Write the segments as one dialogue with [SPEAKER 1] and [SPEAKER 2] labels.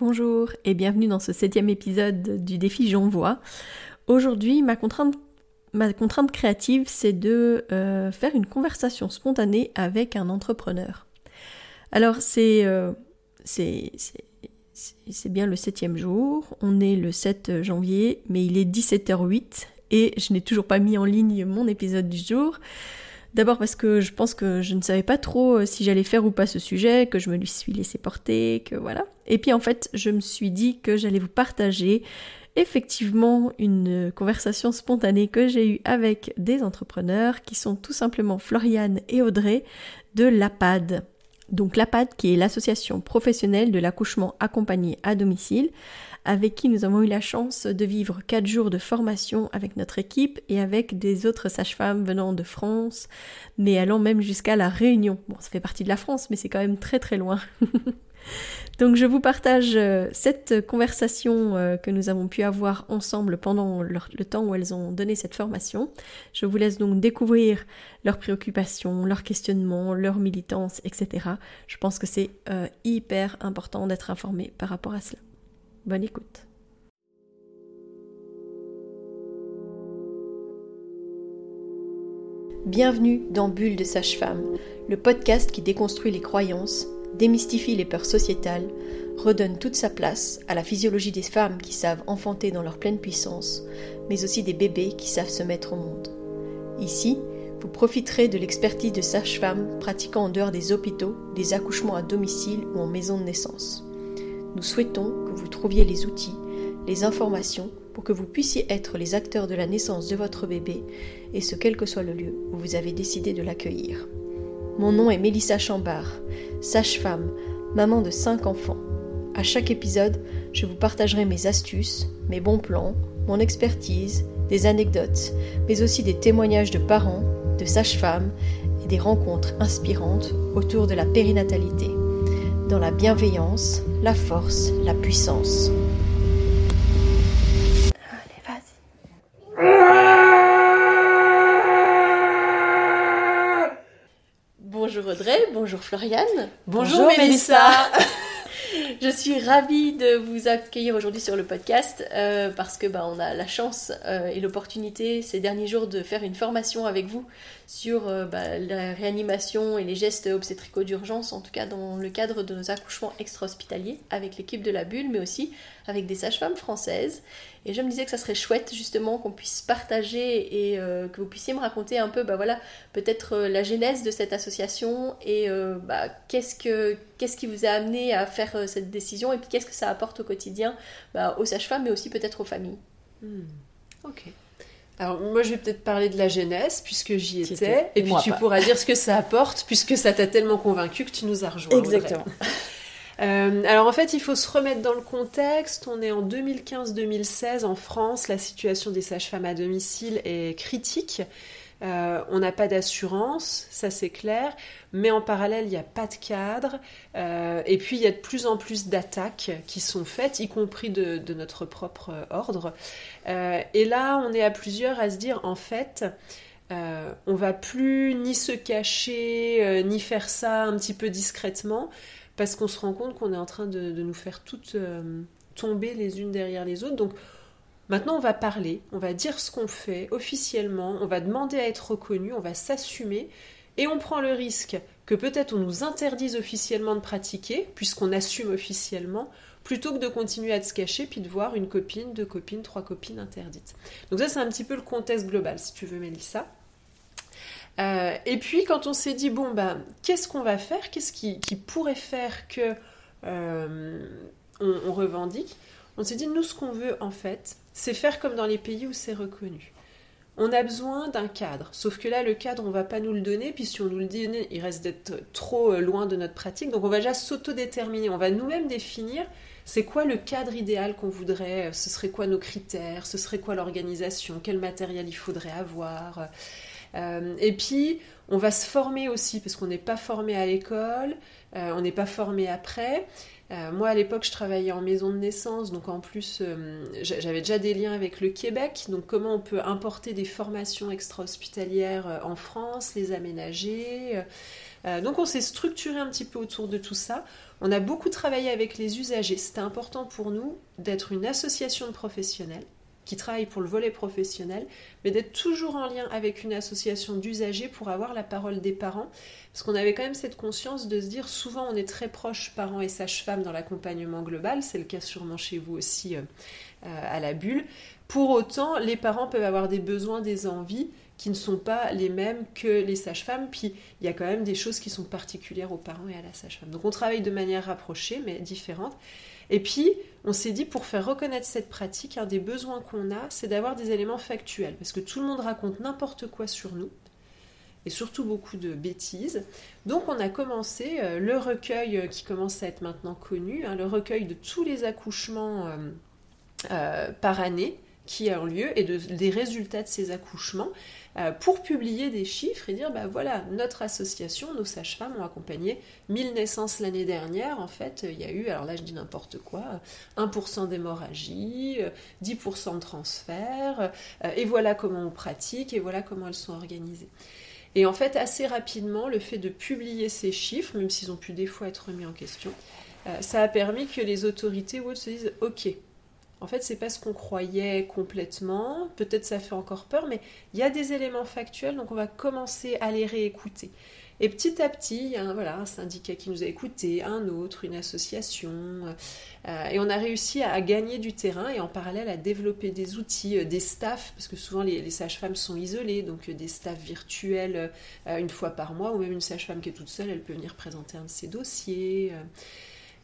[SPEAKER 1] Bonjour et bienvenue dans ce septième épisode du défi J'envoie. Aujourd'hui, ma contrainte, créative, c'est de euh, faire une conversation spontanée avec un entrepreneur. Alors, c'est euh, c'est bien le septième jour, on est le 7 janvier, mais il est 17h08 et je n'ai toujours pas mis en ligne mon épisode du jour. D'abord parce que je pense que je ne savais pas trop euh, si j'allais faire ou pas ce sujet, que je me lui suis laissé porter, que voilà. Et puis en fait, je me suis dit que j'allais vous partager effectivement une conversation spontanée que j'ai eue avec des entrepreneurs qui sont tout simplement Floriane et Audrey de l'APAD. Donc l'APAD qui est l'association professionnelle de l'accouchement accompagné à domicile avec qui nous avons eu la chance de vivre quatre jours de formation avec notre équipe et avec des autres sages-femmes venant de France, mais allant même jusqu'à la Réunion. Bon, ça fait partie de la France, mais c'est quand même très très loin. donc je vous partage euh, cette conversation euh, que nous avons pu avoir ensemble pendant le temps où elles ont donné cette formation. Je vous laisse donc découvrir leurs préoccupations, leurs questionnements, leur militance, etc. Je pense que c'est euh, hyper important d'être informé par rapport à cela. Bonne écoute. Bienvenue dans Bulle de Sage-Femme, le podcast qui déconstruit les croyances, démystifie les peurs sociétales, redonne toute sa place à la physiologie des femmes qui savent enfanter dans leur pleine puissance, mais aussi des bébés qui savent se mettre au monde. Ici, vous profiterez de l'expertise de sages-femmes pratiquant en dehors des hôpitaux, des accouchements à domicile ou en maison de naissance. Nous souhaitons que vous trouviez les outils, les informations pour que vous puissiez être les acteurs de la naissance de votre bébé, et ce quel que soit le lieu où vous avez décidé de l'accueillir. Mon nom est Mélissa Chambard, sage-femme, maman de cinq enfants. À chaque épisode, je vous partagerai mes astuces, mes bons plans, mon expertise, des anecdotes, mais aussi des témoignages de parents, de sages-femmes et des rencontres inspirantes autour de la périnatalité dans la bienveillance, la force, la puissance. Allez, vas-y. Bonjour Audrey, bonjour Floriane.
[SPEAKER 2] Bonjour, Mélissa.
[SPEAKER 1] Je suis ravie de vous accueillir aujourd'hui sur le podcast euh, parce que bah, on a la chance euh, et l'opportunité ces derniers jours de faire une formation avec vous sur euh, bah, la réanimation et les gestes obstétricaux d'urgence, en tout cas dans le cadre de nos accouchements extra-hospitaliers avec l'équipe de la Bulle, mais aussi avec des sages-femmes françaises. Et je me disais que ça serait chouette justement qu'on puisse partager et euh, que vous puissiez me raconter un peu, bah voilà, peut-être euh, la genèse de cette association et bah, qu'est-ce, que, qu'est-ce qui vous a amené à faire cette décision et puis qu'est-ce que ça apporte au quotidien bah, aux sages-femmes, mais aussi peut-être aux familles.
[SPEAKER 2] Hmm. Ok. Alors moi je vais peut-être parler de la genèse puisque j'y étais, et, puis tu pourras dire ce que ça apporte puisque ça t'a tellement convaincu que tu nous as rejoint.
[SPEAKER 1] Exactement.
[SPEAKER 2] Euh, alors en fait il faut se remettre dans le contexte, on est en 2015-2016 en France, la situation des sages-femmes à domicile est critique. Euh, on n'a pas d'assurance, ça c'est clair, mais en parallèle, il n'y a pas de cadre. Euh, et puis, il y a de plus en plus d'attaques qui sont faites, y compris de, notre propre ordre. Euh, et là, on est à plusieurs à se dire, en fait, on va plus ni se cacher, ni faire ça un petit peu discrètement, parce qu'on se rend compte qu'on est en train de, nous faire toutes tomber les unes derrière les autres. Donc, Maintenant, on va parler, on va dire ce qu'on fait officiellement, on va demander à être reconnu, on va s'assumer et on prend le risque que peut-être on nous interdise officiellement de pratiquer, puisqu'on assume officiellement, plutôt que de continuer à se cacher puis de voir une copine, deux copines, trois copines interdites. Donc ça, c'est un petit peu le contexte global, si tu veux, Mélissa. Euh, et puis, quand on s'est dit, bon, ben, qu'est-ce qu'on va faire? Qu'est-ce qui, pourrait faire que euh, on revendique? On s'est dit, nous, ce qu'on veut, en fait, c'est faire comme dans les pays où c'est reconnu. On a besoin d'un cadre, sauf que là, le cadre, on va pas nous le donner, puis si on nous le donne, il reste d'être trop euh, loin de notre pratique. Donc on va déjà s'autodéterminer, on va nous-mêmes définir c'est quoi le cadre idéal qu'on voudrait, ce serait quoi nos critères, ce serait quoi l'organisation, quel matériel il faudrait avoir. Euh, et puis, on va se former aussi, parce qu'on n'est pas formé à l'école, euh, on n'est pas formé après. Euh, moi, à l'époque, je travaillais en maison de naissance, donc en plus, j'avais déjà des liens avec le Québec. Donc, comment on peut importer des formations extra-hospitalières en France, les aménager donc on s'est structuré un petit peu autour de tout ça. On a beaucoup travaillé avec les usagers. C'était important pour nous d'être une association de professionnels qui travaille pour le volet professionnel, mais d'être toujours en lien avec une association d'usagers pour avoir la parole des parents. Parce qu'on avait quand même cette conscience de se dire, souvent on est très proches parents et sages-femmes dans l'accompagnement global, c'est le cas sûrement chez vous aussi euh, euh, à la bulle. Pour autant, les parents peuvent avoir des besoins, des envies qui ne sont pas les mêmes que les sages-femmes, puis il y a quand même des choses qui sont particulières aux parents et à la sage-femme. Donc on travaille de manière rapprochée, mais différente. Et puis, on s'est dit, pour faire reconnaître cette pratique, un des besoins qu'on a, c'est d'avoir des éléments factuels, parce que tout le monde raconte n'importe quoi sur nous, et surtout beaucoup de bêtises. Donc on a commencé euh, le recueil euh, qui commence à être maintenant connu, hein, le recueil de tous les accouchements euh, par année qui ont lieu et des résultats de ces accouchements. Euh, pour publier des chiffres et dire bah voilà, notre association, nos sages-femmes ont accompagné 1000 naissances l'année dernière. En fait, il y a eu, alors là je dis n'importe quoi, 1% d'hémorragie, 10% de transfert, euh, et voilà comment on pratique, et voilà comment elles sont organisées. Et en fait, assez rapidement, le fait de publier ces chiffres, même s'ils ont pu des fois être remis en question, euh, ça a permis que les autorités ou autres se disent ok, en fait, c'est pas ce qu'on croyait complètement. Peut-être ça fait encore peur, mais il y a des éléments factuels, donc on va commencer à les réécouter. Et petit à petit, il y a un, voilà, un syndicat qui nous a écoutés, un autre, une association, euh, et on a réussi à, gagner du terrain et en parallèle à développer des outils, euh, des staffs, parce que souvent les, sages-femmes sont isolées, donc euh, des staffs virtuels une fois par mois, ou même une sage-femme qui est toute seule, elle peut venir présenter un de ses dossiers.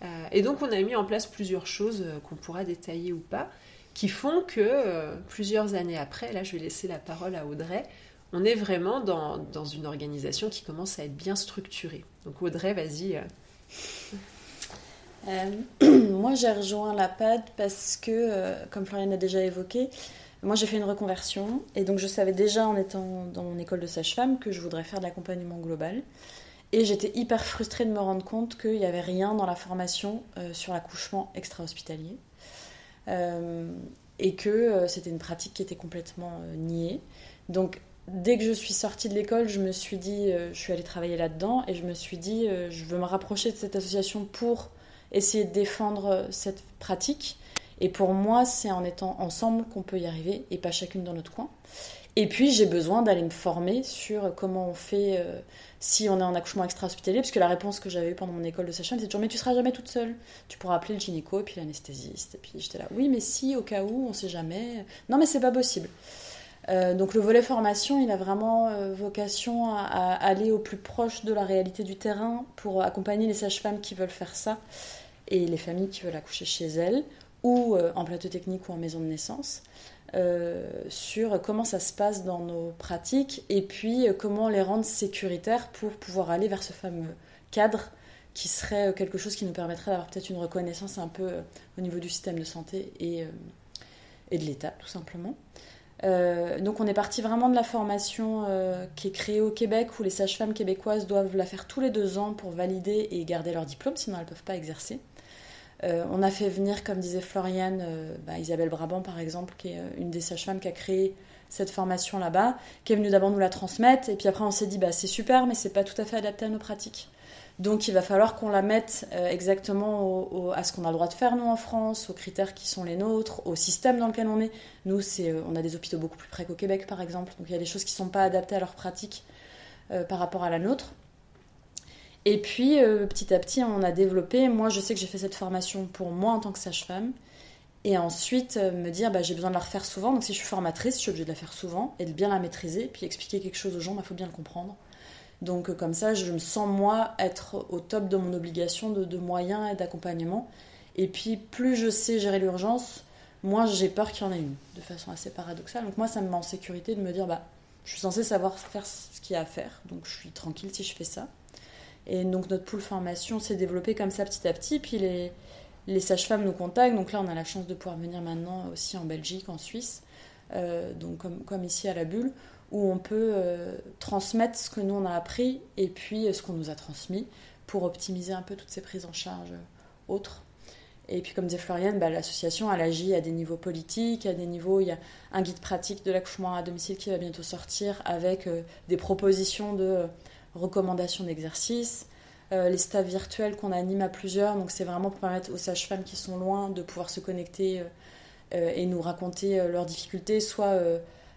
[SPEAKER 2] Euh, et donc on a mis en place plusieurs choses euh, qu'on pourra détailler ou pas, qui font que euh, plusieurs années après, là je vais laisser la parole à Audrey, on est vraiment dans, dans une organisation qui commence à être bien structurée. Donc Audrey, vas-y.
[SPEAKER 3] moi, j'ai rejoint la PAD parce que, comme Floriane a déjà évoqué, moi j'ai fait une reconversion et donc je savais déjà en étant dans mon école de sage-femme que je voudrais faire de l'accompagnement global. Et j'étais hyper frustrée de me rendre compte qu'il n'y avait rien dans la formation euh, sur l'accouchement extra-hospitalier. Euh, et que euh, c'était une pratique qui était complètement niée. Donc, dès que je suis sortie de l'école, je me suis dit, je suis allée travailler là-dedans et je me suis dit, je veux me rapprocher de cette association pour essayer de défendre cette pratique. Et pour moi, c'est en étant ensemble qu'on peut y arriver et pas chacune dans notre coin. Et puis, j'ai besoin d'aller me former sur comment on fait si on est en accouchement extra-hospitalier, parce que la réponse que j'avais eue pendant mon école de sage-femme, c'était toujours Mais tu seras jamais toute seule. Tu pourras appeler le gynéco et puis l'anesthésiste. Et puis j'étais là Oui, mais si, au cas où, on sait jamais. Non, mais c'est pas possible. Euh, donc le volet formation, il a vraiment euh, vocation à, aller au plus proche de la réalité du terrain pour accompagner les sages-femmes qui veulent faire ça et les familles qui veulent accoucher chez elles ou euh, en plateau technique ou en maison de naissance. Euh, sur comment ça se passe dans nos pratiques et puis euh, comment les rendre sécuritaires pour pouvoir aller vers ce fameux cadre qui serait euh, quelque chose qui nous permettrait d'avoir peut-être une reconnaissance un peu au niveau du système de santé et, et de l'État, tout simplement. donc on est parti vraiment de la formation qui est créée au Québec où les sages-femmes québécoises doivent la faire tous les deux ans pour valider et garder leur diplôme, sinon elles ne peuvent pas exercer. Euh, on a fait venir, comme disait Floriane, euh, bah, Isabelle Brabant par exemple, qui est euh, une des sages-femmes qui a créé cette formation là-bas, qui est venue d'abord nous la transmettre, et puis après on s'est dit bah, c'est super, mais c'est pas tout à fait adapté à nos pratiques. Donc il va falloir qu'on la mette exactement à ce qu'on a le droit de faire nous en France, aux critères qui sont les nôtres, au système dans lequel on est. Nous, c'est, on a des hôpitaux beaucoup plus près qu'au Québec par exemple, donc il y a des choses qui ne sont pas adaptées à leurs pratiques par rapport à la nôtre. Et puis, euh, petit à petit, on a développé. Moi, je sais que j'ai fait cette formation pour moi en tant que sage-femme. Et ensuite, euh, me dire, bah, j'ai besoin de la refaire souvent. Donc, si je suis formatrice, je suis obligée de la faire souvent et de bien la maîtriser. Puis, expliquer quelque chose aux gens, il bah, faut bien le comprendre. Donc, euh, comme ça, je me sens, moi, être au top de mon obligation de, moyens et d'accompagnement. Et puis, plus je sais gérer l'urgence, moins j'ai peur qu'il y en ait une, de façon assez paradoxale. Donc, moi, ça me met en sécurité de me dire, bah, je suis censée savoir faire ce qu'il y a à faire. Donc, je suis tranquille si je fais ça. Et donc notre pool formation s'est développé comme ça petit à petit. Puis les, les sages-femmes nous contactent. Donc là, on a la chance de pouvoir venir maintenant aussi en Belgique, en Suisse, euh, donc comme, comme, ici à la Bulle, où on peut euh, transmettre ce que nous on a appris et puis euh, ce qu'on nous a transmis pour optimiser un peu toutes ces prises en charge autres. Et puis comme disait Floriane, bah, l'association elle agit à des niveaux politiques, à des niveaux, il y a un guide pratique de l'accouchement à domicile qui va bientôt sortir avec des propositions de recommandations d'exercices, les staffs virtuels qu'on anime à plusieurs. Donc c'est vraiment pour permettre aux sages-femmes qui sont loin de pouvoir se connecter et nous raconter leurs difficultés, soit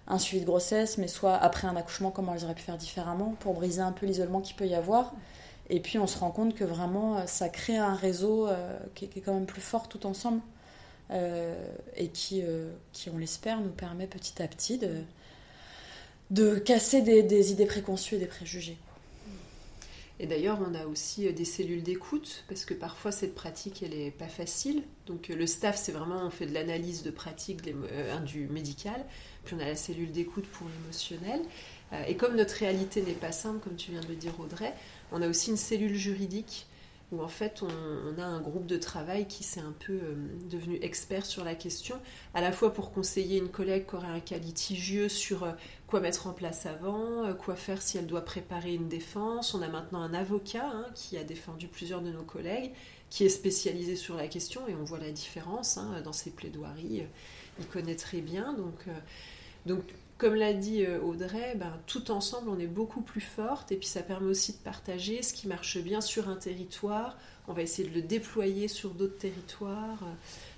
[SPEAKER 3] un suivi de grossesse, mais soit après un accouchement, comment elles auraient pu faire différemment pour briser un peu l'isolement qu'il peut y avoir. Et puis on se rend compte que vraiment ça crée un réseau qui, est quand même plus fort tout ensemble. Euh, et qui, euh, qui, on l'espère, nous permet petit à petit de casser des, idées préconçues et des préjugés.
[SPEAKER 2] Et d'ailleurs, on a aussi euh, des cellules d'écoute, parce que parfois cette pratique, elle n'est pas facile. Donc le staff, c'est vraiment, on fait de l'analyse de pratique du médical, puis on a la cellule d'écoute pour l'émotionnel. et comme notre réalité n'est pas simple, comme tu viens de le dire Audrey, on a aussi une cellule juridique où en fait on, a un groupe de travail qui s'est un peu euh, devenu expert sur la question, à la fois pour conseiller une collègue qui aurait un cas litigieux sur euh, quoi mettre en place avant, euh, quoi faire si elle doit préparer une défense. On a maintenant un avocat hein, qui a défendu plusieurs de nos collègues, qui est spécialisé sur la question et on voit la différence hein, dans ses plaidoiries. Il connaît très bien, donc, donc comme l'a dit euh, Audrey, ben, tout ensemble, on est beaucoup plus forte et puis ça permet aussi de partager ce qui marche bien sur un territoire. On va essayer de le déployer sur d'autres territoires.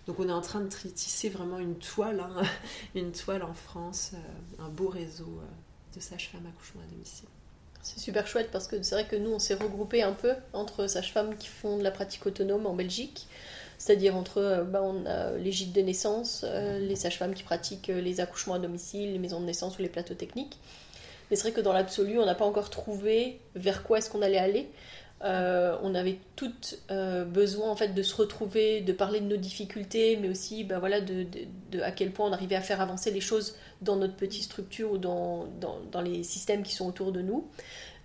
[SPEAKER 2] Donc on est en train de tisser vraiment une toile, hein, une toile en France, euh, un beau réseau euh, de sages-femmes accouchement à domicile.
[SPEAKER 1] C'est super chouette parce que c'est vrai que nous, on s'est regroupé un peu entre sages-femmes qui font de la pratique autonome en Belgique c'est-à-dire entre euh, bah, les gîtes de naissance, euh, les sages-femmes qui pratiquent euh, les accouchements à domicile, les maisons de naissance ou les plateaux techniques. Mais c'est vrai que dans l'absolu, on n'a pas encore trouvé vers quoi est-ce qu'on allait aller. On avait toutes besoin en fait de se retrouver, de parler de nos difficultés, mais aussi bah, voilà, de, à quel point on arrivait à faire avancer les choses dans notre petite structure ou dans, dans, les systèmes qui sont autour de nous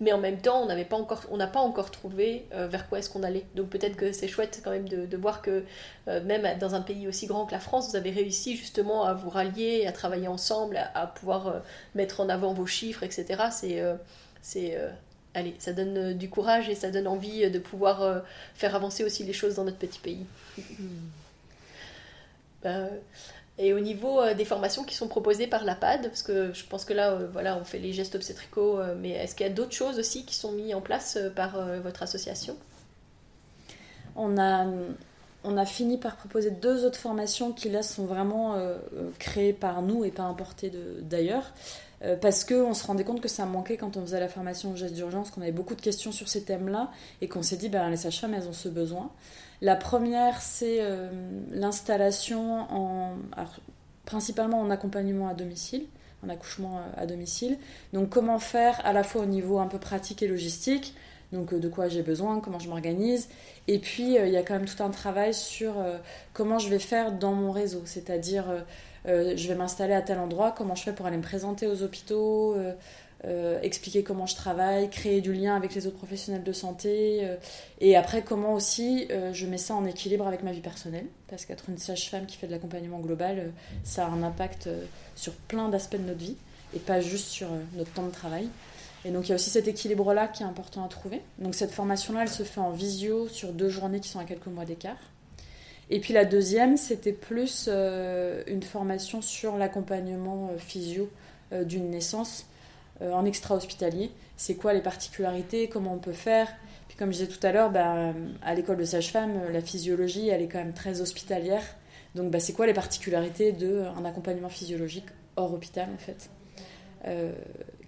[SPEAKER 1] mais en même temps, on n'a pas encore trouvé euh, vers quoi est-ce qu'on allait. Donc peut-être que c'est chouette quand même de, voir que euh, même dans un pays aussi grand que la France, vous avez réussi justement à vous rallier, à travailler ensemble, à, pouvoir euh, mettre en avant vos chiffres, etc. C'est, c'est, allez, ça donne du courage et ça donne envie de pouvoir faire avancer aussi les choses dans notre petit pays. Hmm. Et au niveau euh, des formations qui sont proposées par la PAD, parce que je pense que là, euh, voilà, on fait les gestes obstétricaux, euh, mais est-ce qu'il y a d'autres choses aussi qui sont mises en place par votre association?
[SPEAKER 3] On a, on a fini par proposer deux autres formations qui là sont vraiment créées par nous et pas importées d'ailleurs. Parce qu'on se rendait compte que ça manquait quand on faisait la formation aux gestes d'urgence, qu'on avait beaucoup de questions sur ces thèmes-là et qu'on s'est dit, ben, les sages-femmes, elles ont ce besoin. La première, c'est euh, l'installation en, principalement en accompagnement à domicile, en accouchement euh, à domicile. Donc comment faire à la fois au niveau un peu pratique et logistique, donc euh, de quoi j'ai besoin, comment je m'organise, et puis il y a quand même tout un travail sur comment je vais faire dans mon réseau, c'est-à-dire je vais m'installer à tel endroit, comment je fais pour aller me présenter aux hôpitaux, euh, expliquer comment je travaille, créer du lien avec les autres professionnels de santé, euh, et après comment aussi euh, je mets ça en équilibre avec ma vie personnelle, parce qu'être une sage-femme qui fait de l'accompagnement global, ça a un impact sur plein d'aspects de notre vie, et pas juste sur notre temps de travail. Et donc il y a aussi cet équilibre-là qui est important à trouver. Donc cette formation-là, elle se fait en visio sur deux journées qui sont à quelques mois d'écart. Et puis la deuxième, c'était plus une formation sur l'accompagnement physio d'une naissance euh, en extra-hospitalier. C'est quoi les particularités, comment on peut faire? Puis comme je disais tout à l'heure, bah, à l'école de sage-femme, euh, la physiologie, elle est quand même très hospitalière. Donc bah, c'est quoi les particularités d'un accompagnement physiologique hors hôpital en fait? Euh,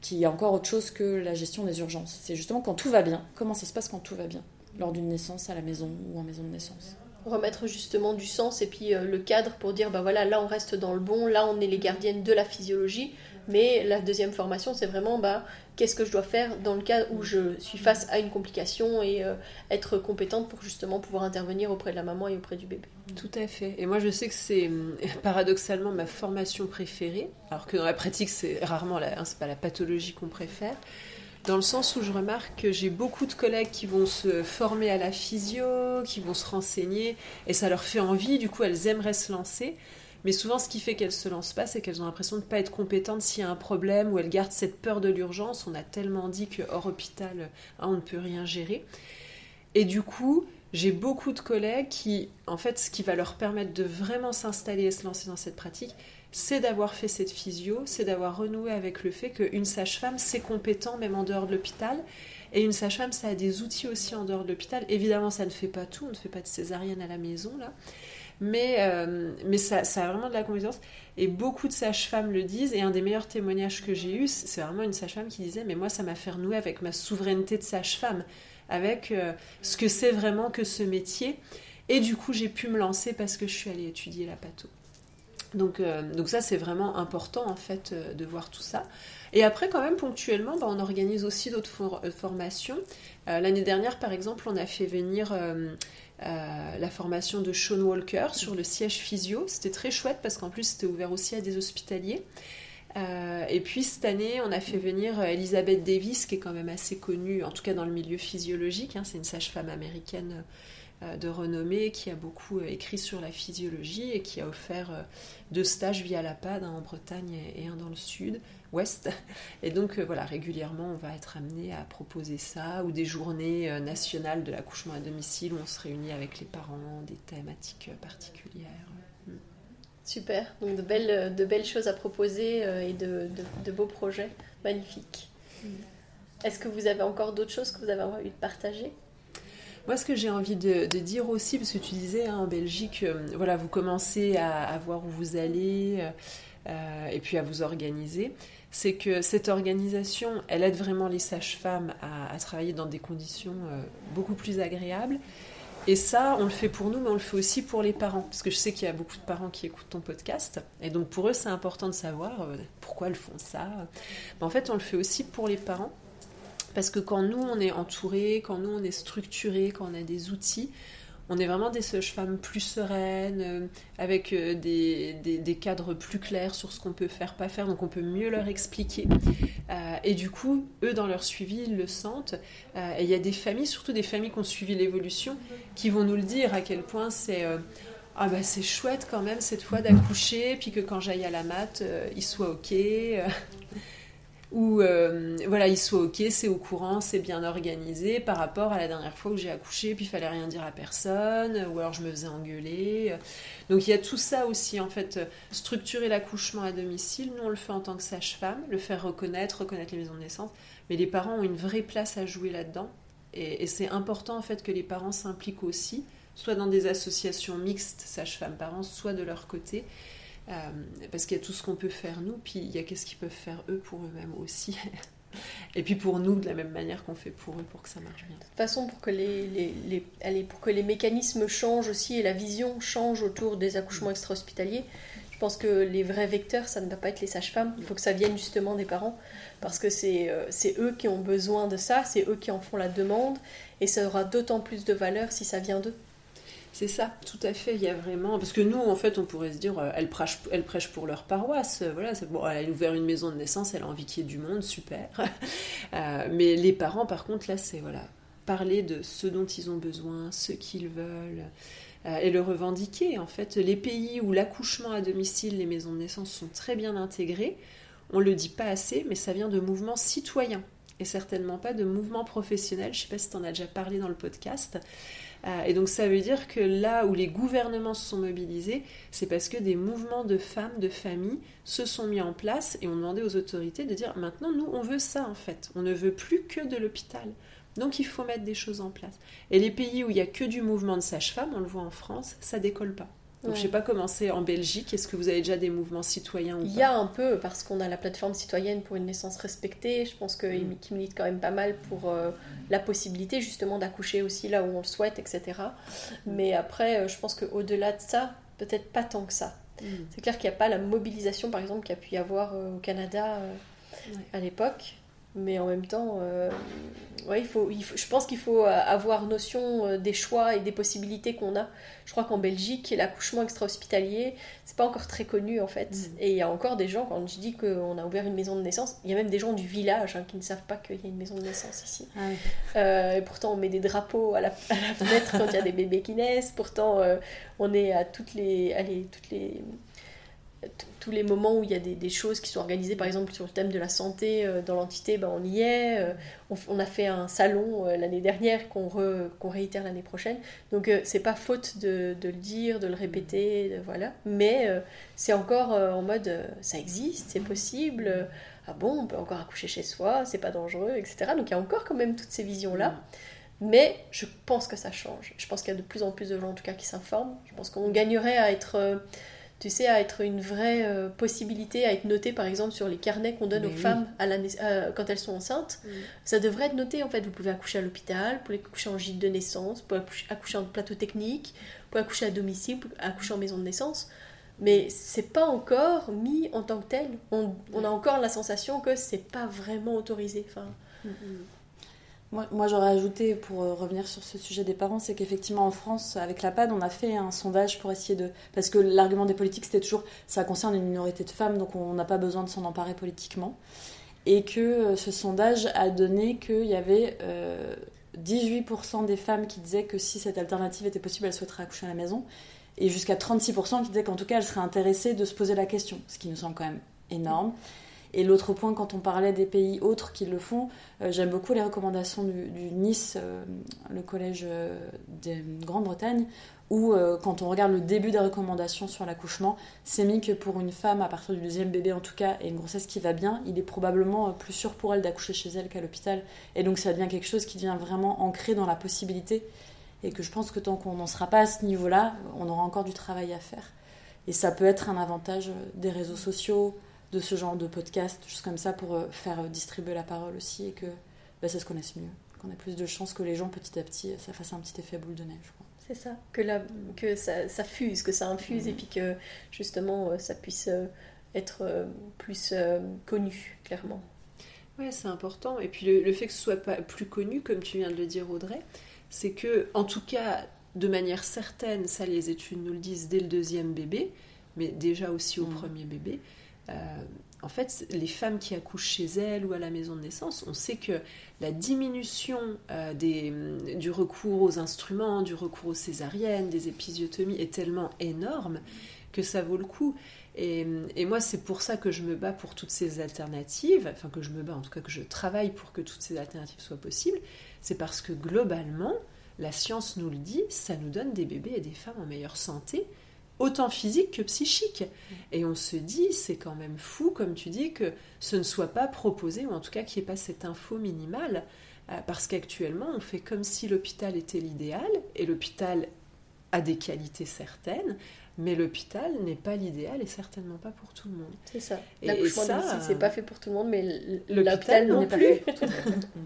[SPEAKER 3] qui est encore autre chose que la gestion des urgences. C'est justement quand tout va bien, comment ça se passe quand tout va bien, lors d'une naissance à la maison ou en maison de naissance?
[SPEAKER 1] Remettre justement du sens et puis le cadre pour dire, bah voilà, là on reste dans le bon, là on est les gardiennes de la physiologie, mais la deuxième formation, c'est vraiment bah, qu'est-ce que je dois faire dans le cas où je suis face à une complication et euh, être compétente pour justement pouvoir intervenir auprès de la maman et auprès du bébé.
[SPEAKER 2] Tout à fait. Et moi, je sais que c'est hum, paradoxalement ma formation préférée, alors que dans la pratique, c'est rarement hein, c'est pas la pathologie qu'on préfère. Dans le sens où je remarque que j'ai beaucoup de collègues qui vont se former à la physio, qui vont se renseigner, et ça leur fait envie, du coup elles aimeraient se lancer. Mais souvent, ce qui fait qu'elles se lancent pas, c'est qu'elles ont l'impression de ne pas être compétentes s'il y a un problème ou elles gardent cette peur de l'urgence. On a tellement dit que hors hôpital, hein, on ne peut rien gérer. Et du coup, j'ai beaucoup de collègues qui, en fait, ce qui va leur permettre de vraiment s'installer et se lancer dans cette pratique, c'est d'avoir fait cette physio, c'est d'avoir renoué avec le fait qu'une sage-femme, c'est compétent même en dehors de l'hôpital Et une sage-femme, ça a des outils aussi en dehors de l'hôpital. Évidemment, ça ne fait pas tout, on ne fait pas de césarienne à la maison, là. Mais, euh, mais ça, a vraiment de la compétence. Et beaucoup de sages-femmes le disent. Et un des meilleurs témoignages que j'ai eu, c'est vraiment une sage-femme qui disait Mais moi, ça m'a fait renouer avec ma souveraineté de sage-femme, avec euh, ce que c'est vraiment que ce métier. Et du coup, j'ai pu me lancer parce que je suis allée étudier la patho. Donc, euh, donc ça, c'est vraiment important, en fait, de voir tout ça. Et après, quand même, ponctuellement, bah, on organise aussi d'autres formations. L'année dernière, par exemple, on a fait venir euh, la formation de Sean Walker sur le siège physio. C'était très chouette parce qu'en plus c'était ouvert aussi à des hospitaliers. Euh, et puis cette année, on a fait venir euh, Elizabeth Davis, qui est quand même assez connue, en tout cas dans le milieu physiologique. Hein. c'est une sage-femme américaine de renommée qui a beaucoup écrit sur la physiologie et qui a offert deux stages via la PAD, en Bretagne et un dans le sud, ouest. Et donc euh, voilà, régulièrement, on va être amené à proposer ça, ou des journées euh, nationales de l'accouchement à domicile où on se réunit avec les parents, des thématiques euh, particulières. Mm.
[SPEAKER 1] Super, donc de belles, de belles choses à proposer et de, de, beaux projets magnifiques. Mm. Est-ce que vous avez encore d'autres choses que vous avez envie de partager?
[SPEAKER 2] Moi, ce que j'ai envie de, dire aussi, parce que tu disais hein, en Belgique, voilà, vous commencez à, voir où vous allez et puis à vous organiser c'est que cette organisation, elle aide vraiment les sages-femmes à, travailler dans des conditions euh, beaucoup plus agréables. Et ça, on le fait pour nous, mais on le fait aussi pour les parents. Parce que je sais qu'il y a beaucoup de parents qui écoutent ton podcast. Et donc pour eux, c'est important de savoir euh, pourquoi elles font ça. Mais en fait, on le fait aussi pour les parents. Parce que quand nous, on est entourés, quand nous, on est structurés, quand on a des outils, on est vraiment des sages-femmes plus sereines, euh, avec euh, des, cadres plus clairs sur ce qu'on peut faire, pas faire, donc on peut mieux leur expliquer. Euh, et du coup, eux, dans leur suivi, ils le sentent. et il y a des familles, surtout des familles qui ont suivi l'évolution, qui vont nous le dire à quel point c'est... ah bah c'est chouette quand même cette fois d'accoucher, puis que quand j'aille à la mat, il soit ok où euh, voilà, il soit ok, c'est au courant, c'est bien organisé par rapport à la dernière fois où j'ai accouché, puis il fallait rien dire à personne, ou alors je me faisais engueuler. Donc il y a tout ça aussi, en fait, structurer l'accouchement à domicile, nous on le fait en tant que sage-femme, le faire reconnaître, reconnaître les maisons de naissance, mais les parents ont une vraie place à jouer là-dedans, et, et c'est important en fait que les parents s'impliquent aussi, soit dans des associations mixtes, sage-femme-parents, soit de leur côté. Euh, parce qu'il y a tout ce qu'on peut faire nous, puis il y a qu'est-ce qu'ils peuvent faire eux pour eux-mêmes aussi. Et puis pour nous, de la même manière qu'on fait pour eux, pour que ça marche bien.
[SPEAKER 1] De toute façon, pour que les, les, allez, pour que les mécanismes changent aussi et la vision change autour des accouchements extra-hospitaliers, je pense que les vrais vecteurs, ça ne doit pas être les sages-femmes. Il faut que ça vienne justement des parents, parce que c'est euh, c'est eux qui ont besoin de ça, c'est eux qui en font la demande, et ça aura d'autant plus de valeur si ça vient d'eux.
[SPEAKER 2] C'est ça, tout à fait. Il y a vraiment. Parce que nous, en fait, on pourrait se dire, euh, elle pour leur paroisse. Voilà, bon, elle a ouvert une maison de naissance, elle a envie qu'il y ait du monde, super. Euh, mais les parents, par contre, là, c'est voilà, parler de ce dont ils ont besoin, ce qu'ils veulent, euh, et le revendiquer. En fait, les pays où l'accouchement à domicile, les maisons de naissance sont très bien intégrées, on le dit pas assez, mais ça vient de mouvements citoyens et certainement pas de mouvements professionnels. Je sais pas si tu en as déjà parlé dans le podcast. Euh, et donc ça veut dire que là où les gouvernements se sont mobilisés, c'est parce que des mouvements de femmes, de familles se sont mis en place et ont demandé aux autorités de dire maintenant nous on veut ça en fait, on ne veut plus que de l'hôpital. Donc il faut mettre des choses en place. Et les pays où il n'y a que du mouvement de sage-femme, on le voit en France, ça décolle pas. Donc, je sais pas comment c'est en Belgique. Est-ce que vous avez déjà des mouvements citoyens
[SPEAKER 1] Il y a un peu, parce qu'on a la plateforme citoyenne pour une naissance respectée. Je pense qu'ils mm. militent quand même pas mal pour euh, la possibilité justement d'accoucher aussi là où on le souhaite, etc. Mm. Mais après, euh, je pense qu'au-delà de ça, peut-être pas tant que ça. Mm. C'est clair qu'il n'y a pas la mobilisation, par exemple, qu'il y a pu y avoir euh, au Canada à l'époque mais en même temps, euh, ouais, il faut, je pense qu'il faut euh, avoir notion euh, des choix et des possibilités qu'on a. Je crois qu'en Belgique, l'accouchement extra-hospitalier, c'est pas encore très connu en fait. Mm. Et il y a encore des gens, quand je dis qu'on a ouvert une maison de naissance, il y a même des gens du village hein, qui ne savent pas qu'il y a une maison de naissance ici. Ah et pourtant, on met des drapeaux à la, fenêtre quand il y a des bébés qui naissent. Pourtant, on est à toutes les, allez, toutes les tous les moments où il y a des, choses qui sont organisées, par exemple sur le thème de la santé euh, dans l'entité, ben, on y est. Euh, on, a fait un salon euh, l'année dernière qu'on réitère l'année prochaine. Donc c'est pas faute de, le dire, de le répéter, voilà. Mais c'est encore en mode ça existe, c'est possible. ah bon, on peut encore accoucher chez soi, c'est pas dangereux, etc. Donc il y a encore quand même toutes ces visions-là. Mm. Mais je pense que ça change. Je pense qu'il y a de plus en plus de gens en tout cas qui s'informent. Je pense qu'on gagnerait à être tu sais, à être une vraie euh, possibilité, à être noté par exemple sur les carnets qu'on donne aux femmes à la, euh, quand elles sont enceintes. Mm. Ça devrait être noté en fait. Vous pouvez accoucher à l'hôpital, vous pouvez accoucher en gîte de naissance, vous pouvez accoucher en plateau technique, vous pouvez accoucher à domicile, vous pouvez accoucher en maison de naissance. Mais c'est pas encore mis en tant que tel. On, on a encore la sensation que c'est pas vraiment autorisé. Enfin, mm, mm.
[SPEAKER 3] Moi, j'aurais ajouté, pour euh, revenir sur ce sujet des parents, c'est qu'effectivement en France, avec la PAD, on a fait un sondage pour essayer de... Parce que l'argument des politiques, c'était toujours, ça concerne une minorité de femmes, donc on n'a pas besoin de s'en emparer politiquement. Et que euh, ce sondage a donné qu'il y avait 18% euh, des femmes qui disaient que si cette alternative était possible, elles souhaiteraient accoucher à la maison. Et jusqu'à 36% qui disaient qu'en tout cas, elles seraient intéressées de se poser la question, ce qui nous semble quand même énorme. Et l'autre point, quand on parlait des pays autres qui le font, euh, j'aime beaucoup les recommandations du, Nice, euh, le collège euh, de Grande-Bretagne, où quand on regarde le début des recommandations sur l'accouchement, c'est mis que pour une femme, à partir du deuxième bébé en tout cas, et une grossesse qui va bien, il est probablement plus sûr pour elle d'accoucher chez elle qu'à l'hôpital. Et donc ça devient quelque chose qui devient vraiment ancré dans la possibilité. Et que je pense que tant qu'on n'en sera pas à ce niveau-là, on aura encore du travail à faire. Et ça peut être un avantage des réseaux sociaux, de ce genre de podcast, choses comme ça, pour euh, faire euh, distribuer la parole aussi et que bah, ça se connaisse mieux. Qu'on ait plus de chances que les gens, petit à petit, ça fasse un petit effet boule de neige.
[SPEAKER 1] C'est ça, que, la, que ça, ça, fuse, que ça infuse et puis que justement euh, ça puisse être plus connu, clairement.
[SPEAKER 2] Ouais, c'est important. Et puis le, fait que ce soit pas plus connu, comme tu viens de le dire, Audrey, c'est que, en tout cas, de manière certaine, ça les études nous le disent dès le deuxième bébé, mais déjà aussi au mm. premier bébé, en fait, les femmes qui accouchent chez elles ou à la maison de naissance, on sait que la diminution euh, des, du recours aux instruments, du recours aux césariennes, des épisiotomies est tellement énorme que ça vaut le coup. Et, et moi, c'est pour ça que je me bats pour toutes ces alternatives, enfin que je me bats, en tout cas que je travaille pour que toutes ces alternatives soient possibles. C'est parce que globalement, la science nous le dit, ça nous donne des bébés et des femmes en meilleure santé autant physique que psychique. Et on se dit, c'est quand même fou, comme tu dis, que ce ne soit pas proposé, ou en tout cas qu'il n'y ait pas cette info minimale, euh, parce qu'actuellement, on fait comme si l'hôpital était l'idéal, et l'hôpital a des qualités certaines, mais l'hôpital n'est pas l'idéal et certainement pas pour tout le monde.
[SPEAKER 1] C'est ça. L'accouchement domicile, c'est pas fait pour tout le monde, mais l'hôpital non plus.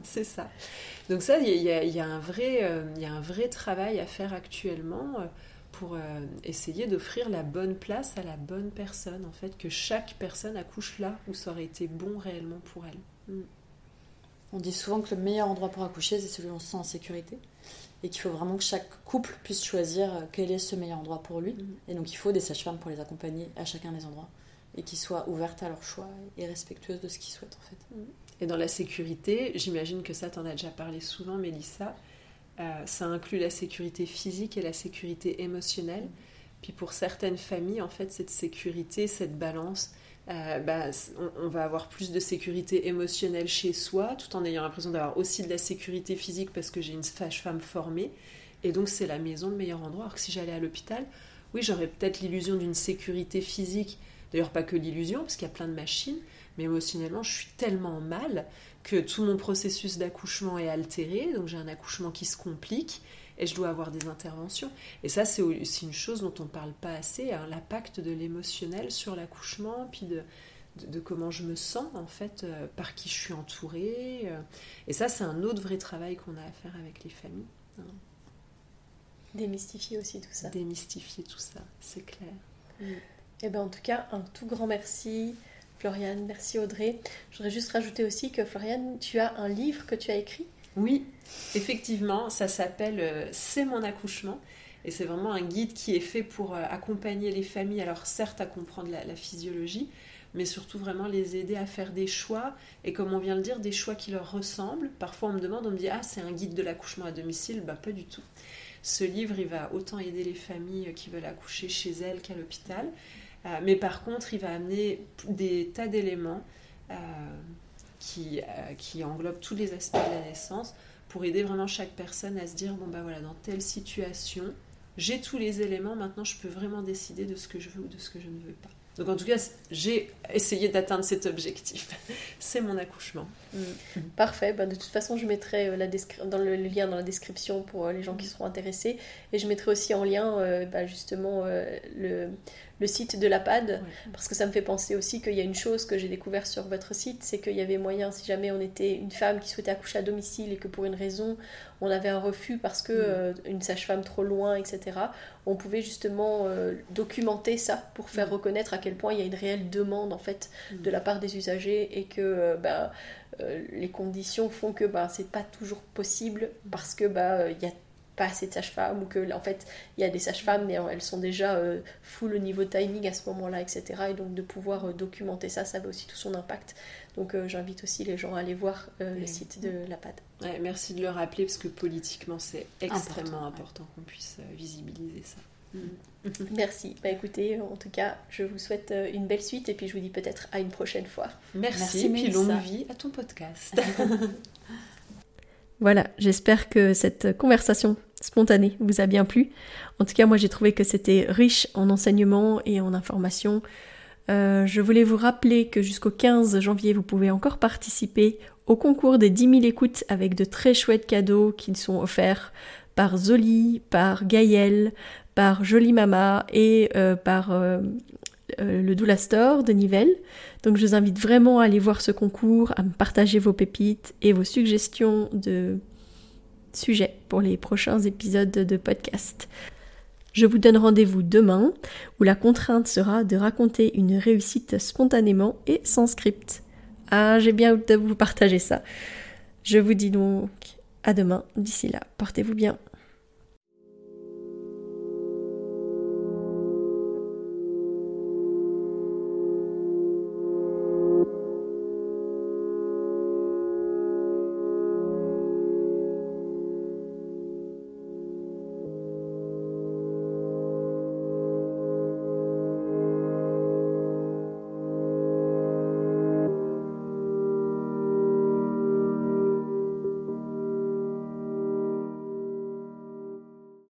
[SPEAKER 2] c'est ça. Donc ça, il y, a, un vrai, euh, il y a un vrai travail à faire actuellement euh, pour euh, essayer d'offrir la bonne place à la bonne personne, en fait, que chaque personne accouche là où ça aurait été bon réellement pour elle. Mm.
[SPEAKER 3] On dit souvent que le meilleur endroit pour accoucher, c'est celui où on se sent en sécurité. Et qu'il faut vraiment que chaque couple puisse choisir euh, quel est ce meilleur endroit pour lui. Mm. Et donc il faut des sages-femmes pour les accompagner à chacun des endroits. Et qui soient ouvertes à leur choix et respectueuses de ce qu'ils souhaitent en fait.
[SPEAKER 2] Mm. Et dans la sécurité, j'imagine que ça, t'en as déjà parlé souvent, Mélissa, euh, ça inclut la sécurité physique et la sécurité émotionnelle. Puis pour certaines familles, en fait, cette sécurité, cette balance, euh, bah, on, va avoir plus de sécurité émotionnelle chez soi, tout en ayant l'impression d'avoir aussi de la sécurité physique parce que j'ai une sage-femme formée. Et donc c'est la maison le meilleur endroit. Alors que si j'allais à l'hôpital, oui, j'aurais peut-être l'illusion d'une sécurité physique. D'ailleurs, pas que l'illusion, parce qu'il y a plein de machines, mais émotionnellement, je suis tellement mal que tout mon processus d'accouchement est altéré, donc j'ai un accouchement qui se complique et je dois avoir des interventions. Et ça, c'est aussi une chose dont on ne parle pas assez, hein, l'impact de l'émotionnel sur l'accouchement, puis de, de, comment je me sens, en fait, euh, par qui je suis entourée. Euh. et ça, c'est un autre vrai travail qu'on a à faire avec les familles. Hein.
[SPEAKER 1] Démystifier aussi tout ça.
[SPEAKER 2] Démystifier tout ça, c'est clair.
[SPEAKER 1] Et eh ben, en tout cas, un tout grand merci Floriane, merci Audrey. Je voudrais juste rajouter aussi que Floriane, tu as un livre que tu as écrit
[SPEAKER 2] Oui, effectivement, ça s'appelle euh, C'est mon accouchement. Et c'est vraiment un guide qui est fait pour euh, accompagner les familles, alors certes à comprendre la, physiologie, mais surtout vraiment les aider à faire des choix, et comme on vient de le dire, des choix qui leur ressemblent. Parfois on me demande, on me dit, ah c'est un guide de l'accouchement à domicile, bah pas du tout. Ce livre, il va autant aider les familles qui veulent accoucher chez elles qu'à l'hôpital. Mais par contre, il va amener des tas d'éléments qui, qui englobent tous les aspects de la naissance pour aider vraiment chaque personne à se dire bon bah voilà dans telle situation j'ai tous les éléments maintenant je peux vraiment décider de ce que je veux ou de ce que je ne veux pas. Donc en tout cas j'ai essayé d'atteindre cet objectif. C'est mon accouchement.
[SPEAKER 1] Mm. parfait. Bah, de toute façon je mettrai euh, la dans le, lien dans la description pour euh, les gens qui seront intéressés. Et je mettrai aussi en lien euh, bah, justement le le site de la PAD, parce que ça me fait penser aussi qu'il y a une chose que j'ai découvert sur votre site, c'est qu'il y avait moyen, si jamais on était une femme qui souhaitait accoucher à domicile et que pour une raison on avait un refus parce que mm. euh, une sage-femme trop loin, etc., on pouvait justement euh, documenter ça pour faire mm. reconnaître à quel point il y a une réelle demande en fait mm. de la part des usagers et que euh, bah, les conditions font que bah, c'est pas toujours possible parce que bah, il y a pas assez de sages-femmes ou que en fait il y a des sages-femmes mais elles sont déjà euh, full au niveau timing à ce moment-là etc et donc de pouvoir euh, documenter ça ça a aussi tout son impact donc euh, j'invite aussi les gens à aller voir le site de la PAD
[SPEAKER 2] merci de le rappeler parce que politiquement c'est extrêmement important, qu'on puisse visibiliser ça
[SPEAKER 1] mm. Merci. Bah écoutez, en tout cas, je vous souhaite une belle suite et puis je vous dis peut-être à une prochaine fois.
[SPEAKER 2] Merci, et puis longue vie à ton podcast.
[SPEAKER 1] voilà, j'espère que cette conversation spontané vous a bien plu. En tout cas, moi j'ai trouvé que c'était riche en enseignements et en informations. Euh, je voulais vous rappeler que jusqu'au 15 janvier, vous pouvez encore participer au concours des 10 000 écoutes avec de très chouettes cadeaux qui sont offerts par Zoli, par Gaël, par Jolie Mama et euh, par euh, le Doula Store de Nivelles. Donc je vous invite vraiment à aller voir ce concours, à me partager vos pépites et vos suggestions de sujet pour les prochains épisodes de podcast. Je vous donne rendez-vous demain où la contrainte sera de raconter une réussite spontanément et sans script. Ah, j'ai bien hâte de vous partager ça. Je vous dis donc à demain. D'ici là, portez-vous bien.